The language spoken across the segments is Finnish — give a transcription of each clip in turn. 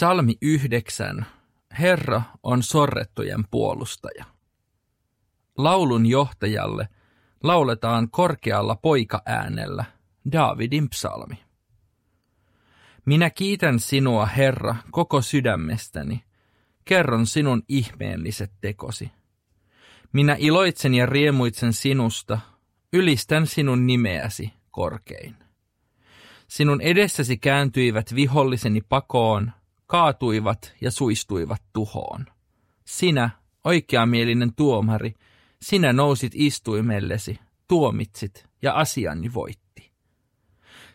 Psalmi 9. Herra on sorrettujen puolustaja. Laulun johtajalle lauletaan korkealla poikaäänellä Daavidin psalmi. Minä kiitän sinua, Herra, koko sydämestäni. Kerron sinun ihmeelliset tekosi. Minä iloitsen ja riemuitsen sinusta, ylistän sinun nimeäsi korkein. Sinun edessäsi kääntyivät viholliseni pakoon, kaatuivat ja suistuivat tuhoon. Sinä, oikeamielinen tuomari, sinä nousit istuimellesi, tuomitsit ja asiani voitti.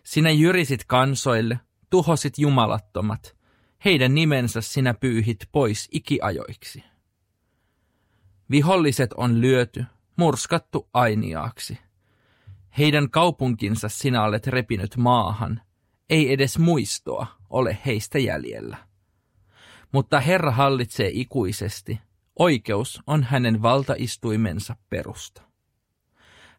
Sinä jyrisit kansoille, tuhosit jumalattomat, heidän nimensä sinä pyyhit pois ikiajoiksi. Viholliset on lyöty, murskattu ainiaaksi. Heidän kaupunkinsa sinä olet repinyt maahan, ei edes muistoa ole heistä jäljellä. Mutta Herra hallitsee ikuisesti, oikeus on hänen valtaistuimensa perusta.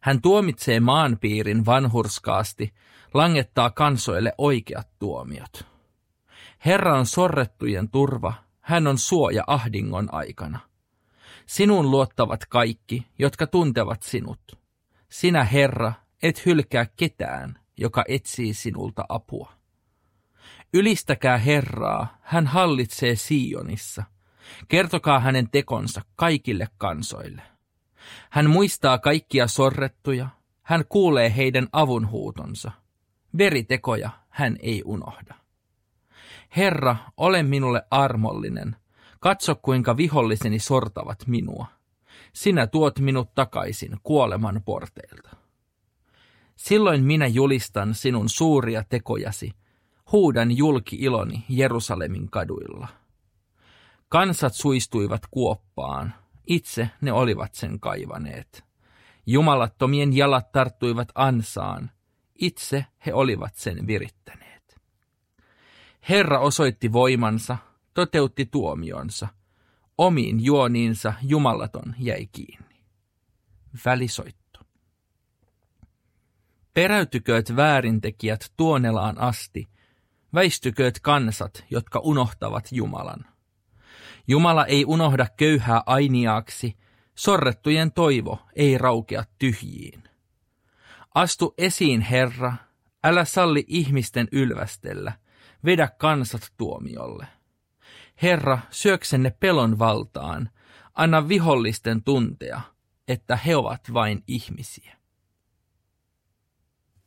Hän tuomitsee maanpiirin vanhurskaasti, langettaa kansoille oikeat tuomiot. Herra on sorrettujen turva, hän on suoja ahdingon aikana. Sinun luottavat kaikki, jotka tuntevat sinut. Sinä, Herra, et hylkää ketään, joka etsii sinulta apua. Ylistäkää Herraa, hän hallitsee Sionissa. Kertokaa hänen tekonsa kaikille kansoille. Hän muistaa kaikkia sorrettuja, hän kuulee heidän avunhuutonsa. Veritekoja hän ei unohda. Herra, ole minulle armollinen. Katso, kuinka viholliseni sortavat minua. Sinä tuot minut takaisin kuoleman porteilta. Silloin minä julistan sinun suuria tekojasi, huudan julki iloni Jerusalemin kaduilla. Kansat suistuivat kuoppaan, itse ne olivat sen kaivaneet. Jumalattomien jalat tarttuivat ansaan, itse he olivat sen virittäneet. Herra osoitti voimansa, toteutti tuomionsa, omiin juoniinsa jumalaton jäi kiinni. Välisoitti. Peräytykööt väärintekijät tuonelaan asti, väistykööt kansat, jotka unohtavat Jumalan. Jumala ei unohda köyhää ainiaaksi, sorrettujen toivo ei raukea tyhjiin. Astu esiin, Herra, älä salli ihmisten ylvästellä, vedä kansat tuomiolle. Herra, syöksenne pelon valtaan, anna vihollisten tuntea, että he ovat vain ihmisiä.